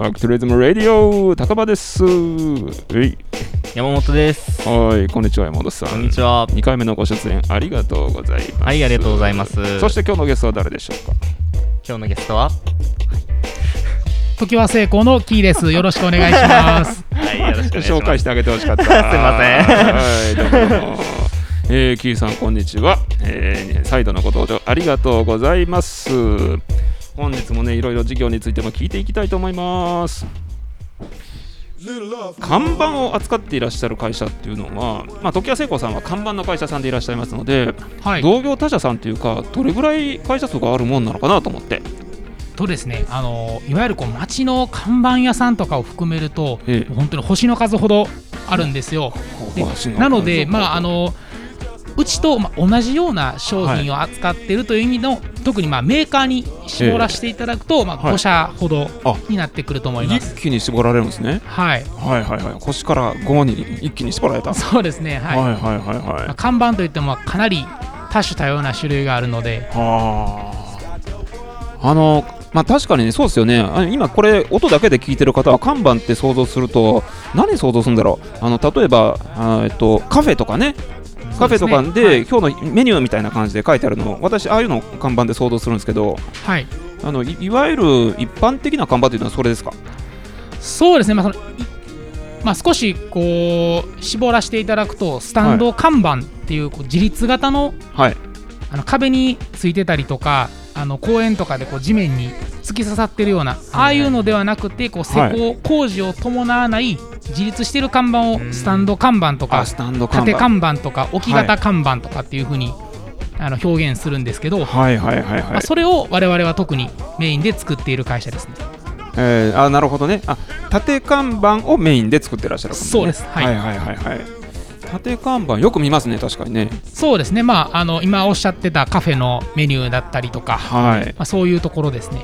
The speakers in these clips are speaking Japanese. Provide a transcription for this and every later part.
バックトゥレズムラディオ高場です。はい、山本です。はい、こんにちは山本さん。こんにちは。2回目のご出演ありがとうございます。はい、ありがとうございます。そして今日のゲストは誰でしょうか？今日のゲストは、時は成功のキーです。よろしくお願いします。はい、よろしくお願いします。紹介してあげてほしかった。すいませんはい、どうも。えー、キーさんこんにちは、えー、再度のご登場ありがとうございます本日もねいろいろ事業についても聞いていきたいと思います看板を扱っていらっしゃる会社っていうのは、まあ、時矢聖子さんは看板の会社さんでいらっしゃいますので、はい。同業他社さんというかどれぐらい会社数があるもんなのかなと思って、とですね、あのいわゆるこう街の看板屋さんとかを含めると、ええ本当に星の数ほどあるんですよ。でなので、まああのうちと、まあ、同じような商品を扱っているという意味の、特にまあメーカーに絞らせていただくと、まあ、はい5社ほどあになってくると思います。一気に絞られるんですね。はい、はいはいはい。星から5に一気に絞られた。そうですね、はい。はいはいはいまはい。あ、看板といってもかなり多種多様な種類があるので、はああのまあ確かにねそうですよね。今これ音だけで聞いてる方は看板って想像すると何想像するんだろう。あの例えばあえっとカフェとかねカフェとかではい。今日のメニューみたいな感じで書いてあるの私ああいうのを看板で想像するんですけどはい、あのいいわゆる一般的な看板というのはそれですか？そうですね、まあそのいまあ、少しこう絞らせていただくと、スタンド看板っていうこう自立型のはい。あの壁についてたりとか、あの公園とかでこう地面に突き刺さってるような、ああいうのではなくて、こう施はい。工、工事を伴わない自立してる看板をうん。スタンド看板とか縦板。看板とか、置き型看板とかっていうふうに、あの表現するんですけど、はいはいはいはい。まあ、それを我々は特にメインで作っている会社ですね。えー、あなるほどね。あ縦看板をメインで作ってらっしゃるね。そうです。はい。はいはいはいはい。縦看板よく見ますね確かにね。そうですね、まあ、あの今おっしゃってたカフェのメニューだったりとか、はい。まあ、そういうところですね。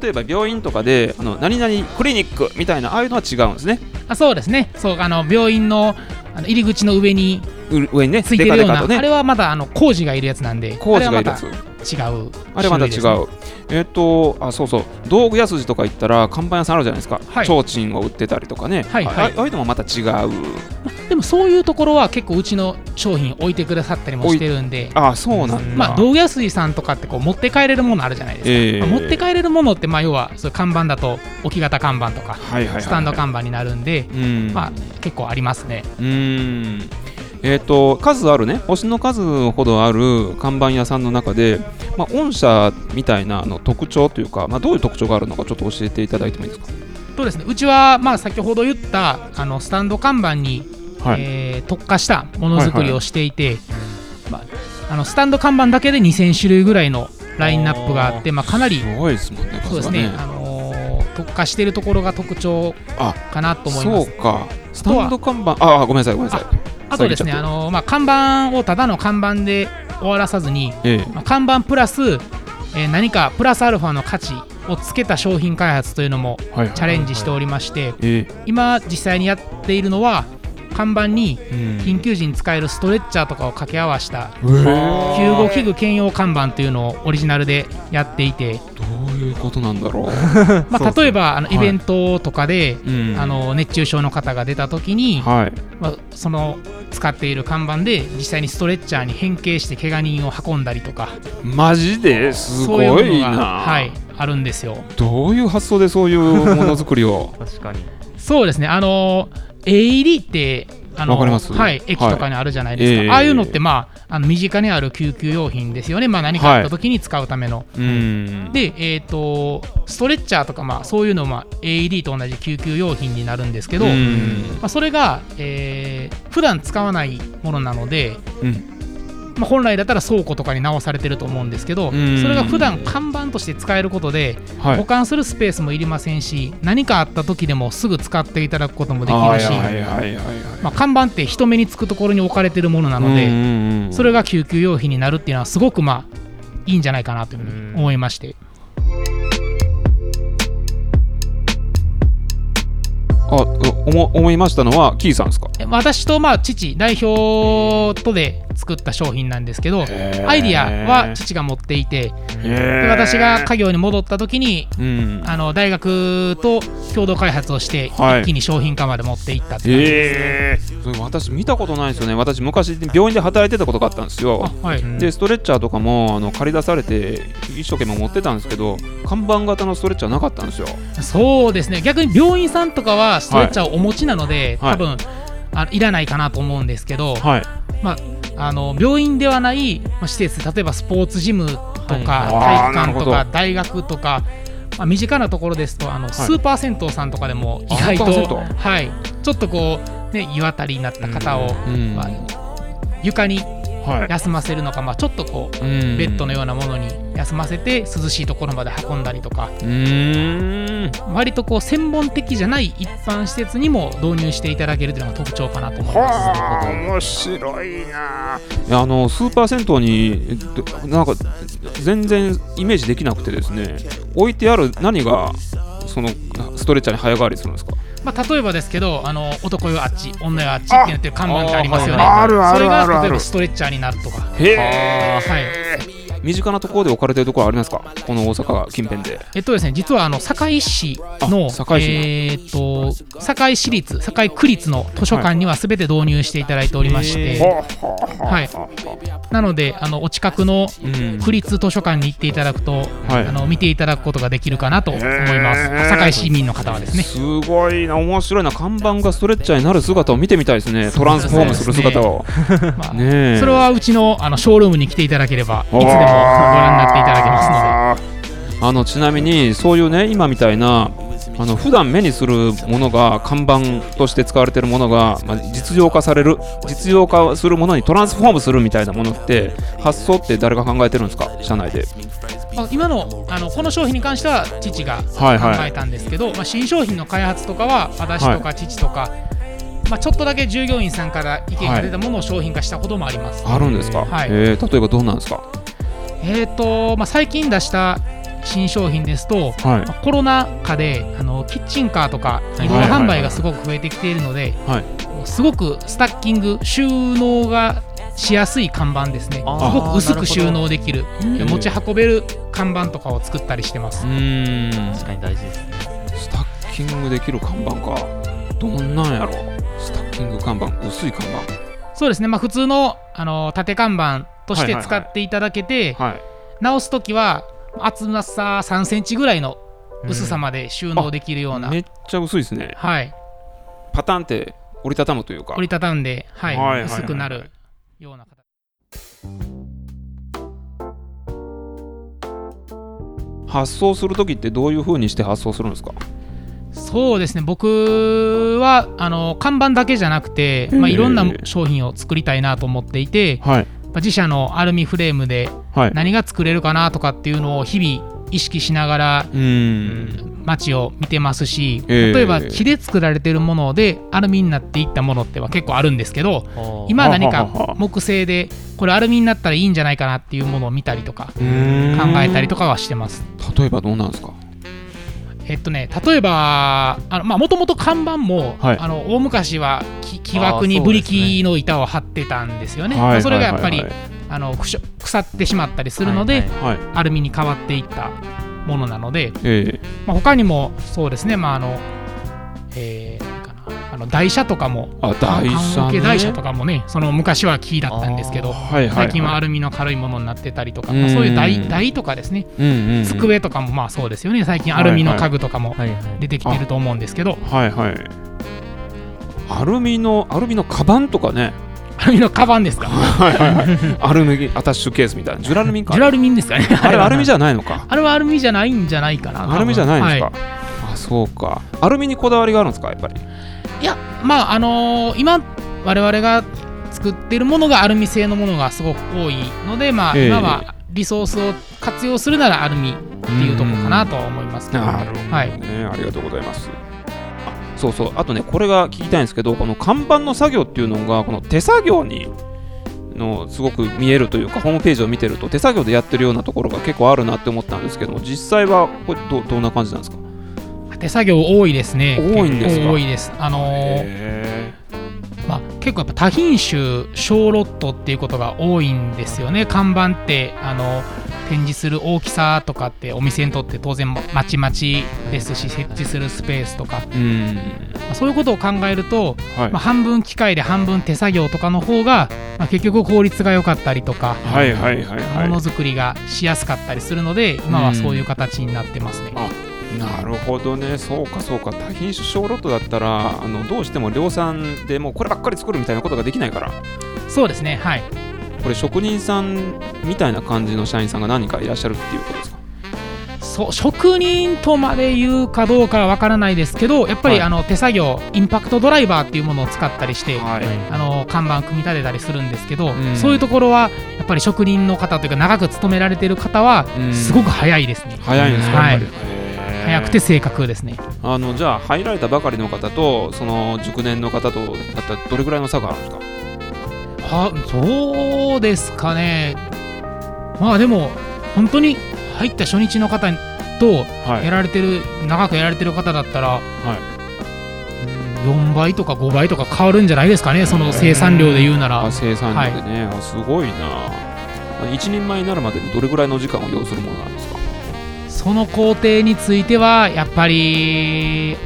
例えば病院とかであの何々クリニックみたいなああいうのは違うんですねあそうですね。そうあの病院のあの入り口の上にう上にねついてるような、ね。あれはまだあの工事がいるやつなんで、工事がいるやつ違う。あれまた違う、えっ、とあそうそう。道具屋筋とか行ったら看板屋さんあるじゃないですか、はい。提灯を売ってたりとかね、はいはい。ああいうのもまた違う。でもそういうところは結構うちの商品置いてくださったりもしてるんで、あそうなんだ、まあ、道具屋水さんとかってこう持って帰れるものあるじゃないですか、ええ。まあ持って帰れるものってまあ要はそう看板だと置き型看板とかはいはいはいはい。スタンド看板になるんで、うん。まあ、結構ありますね。うーんえー、と数あるね。星の数ほどある看板屋さんの中で、まあ、御社みたいなあの特徴というか、まあ、どういう特徴があるのかちょっと教えていただいてもいいですか？そうですね。うちはまあ先ほど言ったあのスタンド看板に、はい、えー特化したものづくりをしていて、まあ、あのスタンド看板だけで2000種類ぐらいのラインナップがあって、まあ、かなりすごいですもんねそうですね、あのー特化しているところが特徴あかなと思います。そう。か。スタンド看板ああごめんなさいごめんなさいあとですね、あのーまあ、看板をただの看板で終わらさずに、えまあ、看板プラス、えー何かプラスアルファの価値をつけた商品開発というのもチャレンジしておりまして、え。今実際にやっているのは看板に緊急時に使えるストレッチャーとかを掛け合わせたえー。救護器具兼用看板というのをオリジナルでやっていて、どういうことなんだろう、まあ、例えばあのはい。イベントとかで、うん。あの熱中症の方が出た時に、はい。まあ、その使っている看板で実際にストレッチャーに変形して怪我人を運んだりとか。マジで？すごそういなはい、あるんですよ。どういう発想でそういうものづくりを？確かに。そうですね。あの AED ってあのはい、駅とかにあるじゃないですか、はいええ。ああいうのって、まあ、あの身近にある救急用品ですよね、まあ、何かあった時に使うための。うん。で、えー、とストレッチャーとか、まあ、そういうのは AED と同じ救急用品になるんですけど、うまんあ、それが、えー普段使わないものなので、うんまあ、本来だったら倉庫とかに直されてると思うんですけど、うん。それが普段看板として使えることで、はい。保管するスペースもいりませんし何かあった時でもすぐ使っていただくこともできるし、まあ、看板って人目につくところに置かれてるものなので、それが救急用品になるっていうのはすごくまあいいんじゃないかなというふうに思いまして、あう思思いましたのはキーさんですか？え私とまあ父代表とで作った商品なんですけどアイディアは父が持っていてで私が家業に戻った時にうん。あの大学と共同開発をしてはい。一気に商品化まで持っていったって感じですね、え私見たことないですよね。私昔病院で働いてたことがあったんですよ。あはい、うんでストレッチャーとかもあの借り出されて一生懸命持ってたんですけど看板型のストレッチャーなかったんですよ。そうですね。逆に病院さんとかはストレッチャーをお持ちなので、はい。多分あいらないかなと思うんですけど、はい。あの病院ではないまあ施設例えばスポーツジムとか、はい体育館とか大学とか、まあ、身近なところですとあの、スーパー銭湯さんとかでも意外と、はい、ちょっとこう、ね、湯あたりになった方を、うんまあ床にはい休ませるのか、まあ、ちょっとこううん。ベッドのようなものに休ませて涼しいところまで運んだりとか。うーん。割とこう専門的じゃない一般施設にも導入していただけるというのが特徴かなと思います。はあ面白いな。いやあのスーパー銭湯にえっとなんか全然イメージできなくてですね。置いてある何がそのストレッチャーに早変わりするんですか？まあ、例えばですけど、あの男よあっち、女よあっちってなってる看板ってありますよね。ああるあるそれが例えばストレッチャーになるとか。へあえ、はい。身近なところで置かれてるところありますか？この大阪近辺で。えっとですね、実はあの堺市のあ堺市の。えーっと堺市立、堺区立の図書館にはすべて導入していただいておりまして、はいなのであのお近くのうん。区立図書館に行っていただくと、はい。あの見ていただくことができるかなと思います。へー。堺市民の方はですね。すごいな。面白いな。看板がストレッチャーになる姿を見てみたいですね。トランスフォームする姿を。まあねえ。それはうちのあのショールームに来ていただければ、いつでもご覧になっていただけますので。あのちなみにそういうね今みたいなあの普段目にするものが看板として使われているものが、まあ、実用化される実用化するものにトランスフォームするみたいなものって発想って誰が考えてるんですか？社内で。まあ、今のあのこの商品に関しては父が考はいはい。えたんですけど、まあ、新商品の開発とかは私とか父とか、まあ、ちょっとだけ従業員さんから意見が出たものを商品化したこともあります。あるんですか、はい。えー例えばどうなんですか？えーとまあ、最近出した新商品ですと、はい。まあコロナ禍であのキッチンカーとか移動販売がすごく増えてきているので、はいすごくスタッキング収納がしやすい看板ですね。すごく薄く収納できる。うん。持ち運べる看板とかを作ったりしてます。うーん。確かに大事ですね。スタッキングできる看板か。どんなんやろ。スタッキング看板薄い看そうですね、まあ、普通のあの縦看板として使っていただけて、板はい。直すときは厚さ3センチぐらいの薄さまで収納できるような、めっちゃ薄いですね。はい、パタンって折りたたむというか。折りたたんで、はいはい薄くなるような形。発送するときってどういうふうにして発送するんですか？そうですね。僕はあの看板だけじゃなくて、まあ、ええいろんな商品を作りたいなと思っていて、はい。まあ自社のアルミフレームではい。何が作れるかなとかっていうのを日々意識しながらうーん。街を見てますし、ええ。例えば木で作られてるものでアルミになっていったものっては結構あるんですけど今何か木製でこれアルミになったらいいんじゃないかなっていうものを見たりとか考えたりとかはしてます。例えばどうなんですか？えっとね、例えばもともと看板も、はい。あの大昔は木木枠にブリキの板を張ってたんですよね。それがやっぱりはいあの腐ってしまったりするので、はいはいはい。アルミに変わっていったものなので、え。まあ、他にもそうですね、まああのえーあの台車とかもあ台車ね。台車とかもねその昔は木だったんですけどえはいはい最近はアルミの軽いものになってたりとか、うんまあ、そういう台台とかですね。うんうんうん。机とかもまあそうですよね。最近アルミの家具とかもはいはい。出てきてると思うんですけど。はいはい。アルミのアルミのカバンとかね。アルミのカバンですか？はいはいはい。アルミアタッシュケースみたいな。ジュラルミンか？ジュラルミンですかね。あれアルミじゃないのか？あれはアルミじゃないんじゃないかな。アルミじゃないんですか、はあそうか。アルミにこだわりがあるんですかやっぱり？いやまああのー今我々が作ってるものがアルミ製のものがすごく多いのでまあ、ええ。今はリソースを活用するならアルミっていうところかなとは思いますけど、はい。ね、ありがとうございます。あそうそう。あとねこれが聞きたいんですけどこの看板の作業っていうのがこの手作業にのすごく見えるというかホームページを見てると手作業でやってるようなところが結構あるなって思ったんですけども実際はこれどどんな感じなんですか？手作業多いですね。多いんです多いです。あのーへまあ、結構やっぱ多品種小ロットっていうことが多いんですよね。看板ってあの展示する大きさとかってお店にとって当然まちまちですし設置するスペースとか、まあそういうことを考えると、はい。まあ、半分機械で半分手作業とかの方が、まあ、結局効率が良かったりとか、ものづくりがしやすかったりするので今はそういう形になってますね。あなるほどね。そうかそうか。多品種小ロットだったらあのどうしても量産でもうこればっかり作るみたいなことができないから。そうですね。はい。これ職人さんみたいな感じの社員さんが何人かいらっしゃるっていうことですか？そう職人とまで言うかどうかは分からないですけどやっぱり、はい。あの手作業インパクトドライバーっていうものを使ったりして、はい。あの看板組み立てたりするんですけど、うん。そういうところはやっぱり職人の方というか長く勤められてる方はうん。すごく早いですね、早いんですか、はい早くて正確ですね。あのじゃあ入られたばかりの方とその熟年の方とだったらどれぐらいの差があるんですか？あそうですかね。まあでも本当に入った初日の方とはい。やられてる長くやられてる方だったらはい。4倍とか5倍とか変わるんじゃないですかねその生産量で言うなら。あ生産量でね、あすごいな。一人前になるまでにどれぐらいの時間を要するものなんですか？その工程についてはやっぱり、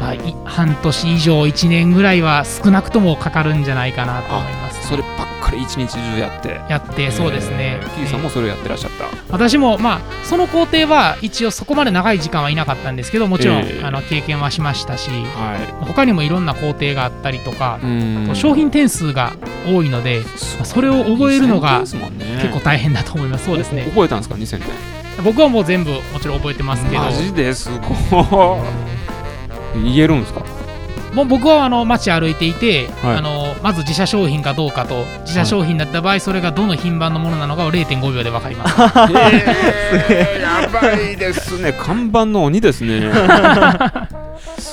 まあ、い半年以上1年ぐらいは少なくともかかるんじゃないかなと思います。そればっかり一日中やって。やってそうですね。えーキーさんもそれをやってらっしゃった、私もまあその工程は一応そこまで長い時間はいなかったんですけどもちろん、ええあの経験はしましたしは他にもいろんな工程があったりとかい、うん。商品点数が多いのでそれを覚えるのが2000点ですもんね。結構大変だと思います。そうですね。覚えたんですか？2000点僕はもう全部もちろん覚えてますけど。マジですごい。言えるんですか？もう僕はあの街歩いていて、はい。あのまず自社商品かどうかと自社商品だった場合それがどの品番のものなのかを0.5秒で分かります。えー、やばいですね。看板の鬼ですね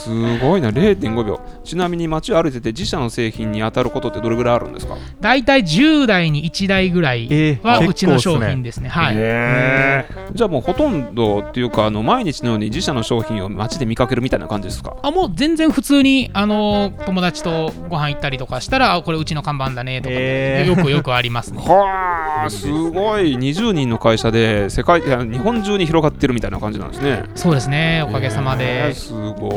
すごいな。0.5秒。ちなみに街を歩いてて自社の製品に当たることってどれぐらいあるんですか？大体10台に1台ぐらいえはうちの商品ですね、はい、へー。じゃあもうほとんどっていうかあの毎日のように自社の商品を街で見かけるみたいな感じですか？あもう全然普通にあの友達とご飯行ったりとかしたらあこれうちの看板だねとか、へー。よくよくありますね。はあすごい。20人の会社で世界日本中に広がってるみたいな感じなんですね。そうですね。おかげさまへでーすごい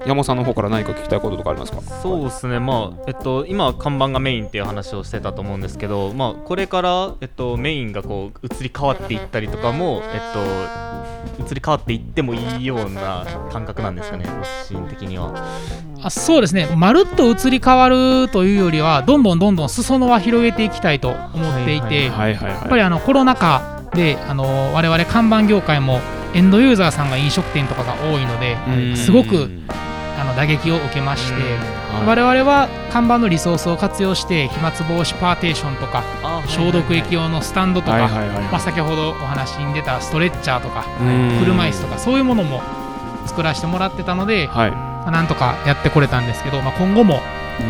山本さんの方から何か聞きたいこととかありますか？そうですね、まあえっと、今は看板がメインっていう話をしてたと思うんですけど、まあ、これから、えっと、メインがこう移り変わっていったりとかも、えっと、移り変わっていってもいいような感覚なんですかね、シーン的には。あそうですね。まるっと移り変わるというよりはどんどんどんどん裾野は広げていきたいと思っていて、やっぱりあのコロナ禍であの我々看板業界もエンドユーザーさんが飲食店とかが多いのでうん。すごくあの打撃を受けまして我々は看板のリソースを活用して飛沫防止パーテーションとか消毒液用のスタンドとか、まあ、先ほどお話に出たストレッチャーとかうん。車椅子とかそういうものも作らせてもらってたので、はい。まあなんとかやってこれたんですけど、まあ、今後も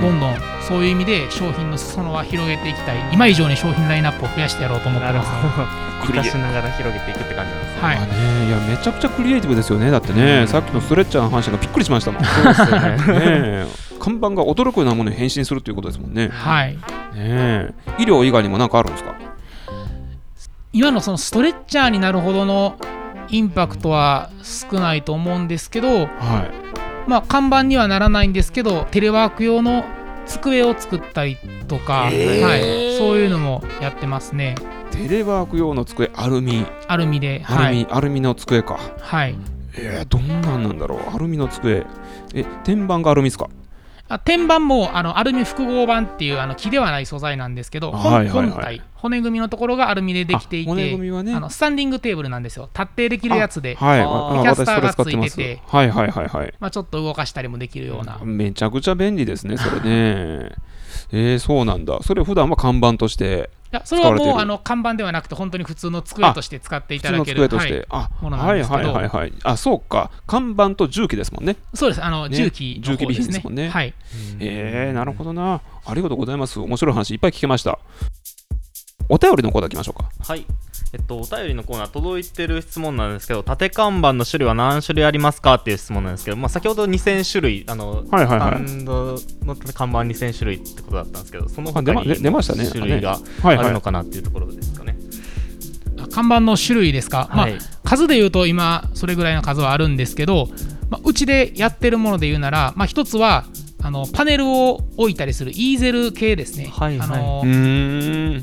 どんどんそういう意味で商品の裾野は広げていきたい。今以上に商品ラインナップを増やしてやろうと思ってなるます。ねほど。生かしながら広げていくって感じなんですね。はいまあね、いやめちゃくちゃクリエイティブですよねだってね、さっきのストレッチャーの話がびっくりしましたもん。ね。そうですよね。え。看板が驚くようなものに変身するということですもんね。ねはい。え。医療以外にも何かあるんですか？今のそのストレッチャーになるほどのインパクトは少ないと思うんですけど、はまあ、看板にはならないんですけどテレワーク用の机を作ったりとか、えー。はい、そういうのもやってますね。いテレワーク用の机アルミ。アルミでアルミ、はい、アルミの机か。はい、えー、どんなんなんだろう。アルミの机。え天板がアルミですか？あ天板もあのアルミ複合板っていうあの木ではない素材なんですけど、本はいはいはい。本体骨組みのところがアルミでできていてね。あのスタンディングテーブルなんですよ。立ってできるやつで、はい。キャスターがついてて。はいはいはいはい。まあ、ちょっと動かしたりもできるような、めちゃくちゃ便利ですねそれねえー、そうなんだ。それ普段は看板としていやそれはもうあの看板ではなくて本当に普通の机として使っていただける机として、はいあものなんはいですけど。はいはいはいあそうか。看板と重機ですもんね。そうです。あの、ね。重機の方でね。ですすもんね。はい。えー、なるほどな。ありがとうございます。面白い話いっぱい聞けましたお便りのコーナー行きましょうか。はい。えっと、お便りのコーナー届いてる質問なんですけど縦看板の種類は何種類ありますかっていう質問なんですけど、まあ、先ほど2000種類あの、はいはいはい。スタンドの看板2000種類ってことだったんですけどその他あ出まに出出ましたね。種類があるのかなっていうところですかね。看板の種類ですか、まあはい。数で言うと今それぐらいの数はあるんですけど、まあ、うちでやってるもので言うなら、まあ、一つはあのパネルを置いたりするイーゼル系ですね、はいはい。あの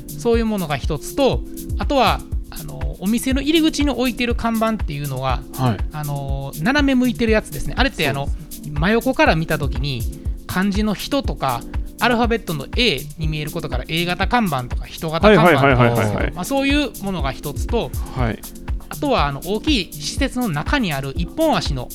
そういうものが一つとあとはあのお店の入り口に置いてる看板っていうのははい。あの斜め向いてるやつですね。あれってあの真横から見た時に漢字の人とかアルファベットの A に見えることから A 型看板とか人型看板とはいはいはいはいはいはい。かまあそういうものが一つとはい。あとはあの大きい施設の中にある一本足の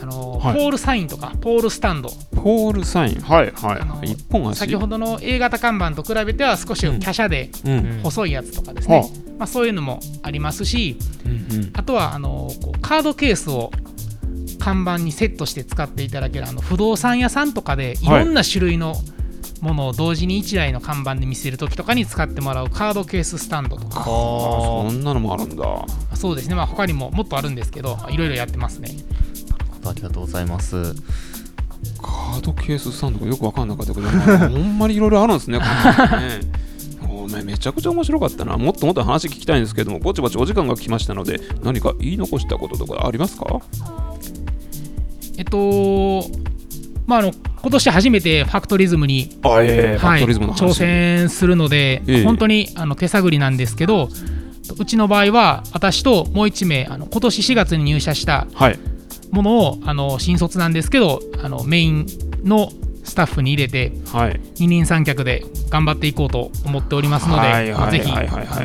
あの、はい。ポールサインとかポールスタンドポールサイン。はいはい。一本足。先ほどの A 型看板と比べては少し華奢でうん。細いやつとかですね、はまあ、そういうのもありますしうんうん。あとはあのこうカードケースを看板にセットして使っていただけるあの不動産屋さんとかでいろんな種類のものを同時に1台の看板で見せるときとかに使ってもらうカードケーススタンドとか。あそんなのもあるんだ。そうですね。まあ他にももっとあるんですけどいろいろやってますね。ありがとうございます。カードケーススタンドがよく分かんなかったけどほんまにいろいろあるんですねねおめめちゃくちゃ面白かったな。もっともっと話聞きたいんですけどもぼちぼちお時間が来ましたので何か言い残したこととかありますか？えっとまああの今年初めてファクトリズムに、あええファはい、クトリズムの話。挑戦するので、ええ。本当にあの手探りなんですけどうちの場合は私ともう1名あの今年4月に入社したはいものをあの新卒なんですけどあのメインのスタッフに入れてはい。二人三脚で頑張っていこうと思っておりますので、ぜひ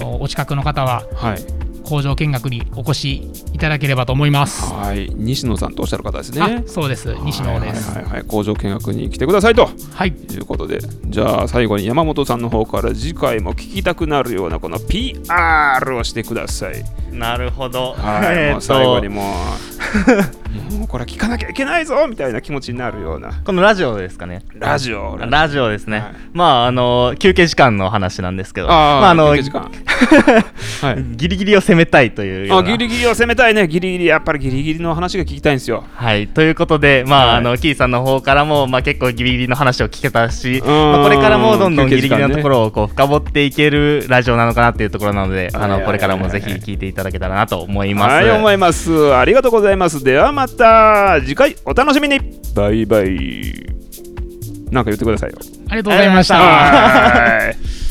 お近くの方ははい。工場見学にお越しいただければと思います。はい。西野さんとおっしゃる方ですね。あそうです。西野です。はいはいはい。はい工場見学に来てくださいと。はい、いうことでじゃあ最後に山本さんの方から次回も聞きたくなるようなこの PR をしてください。なるほど。はい、最後にもう もうこれ聞かなきゃいけないぞみたいな気持ちになるようなこのラジオですかね。ラジオラジオですね。はいまあ、あの、休憩時間の話なんですけど、あー、まあ、あの、休憩時間はい。ギリギリを攻めたいというような。あギリギリを攻めたいね。ギリギリやっぱりギリギリの話が聞きたいんですよ。はい、ということで、まあ、はい。あの、キーさんの方からも、まあ、結構ギリギリの話を聞けたし、ん。まあ、これからもどんどんギリギリのところをこう深掘っていけるラジオなのかなっていうところなので、あの、これからもぜひ聞いていただけたらなと思います。はい思います。ありがとうございます。ではまた次回お楽しみに。バイバイ。なんか言ってくださいよ。ありがとうございました。はい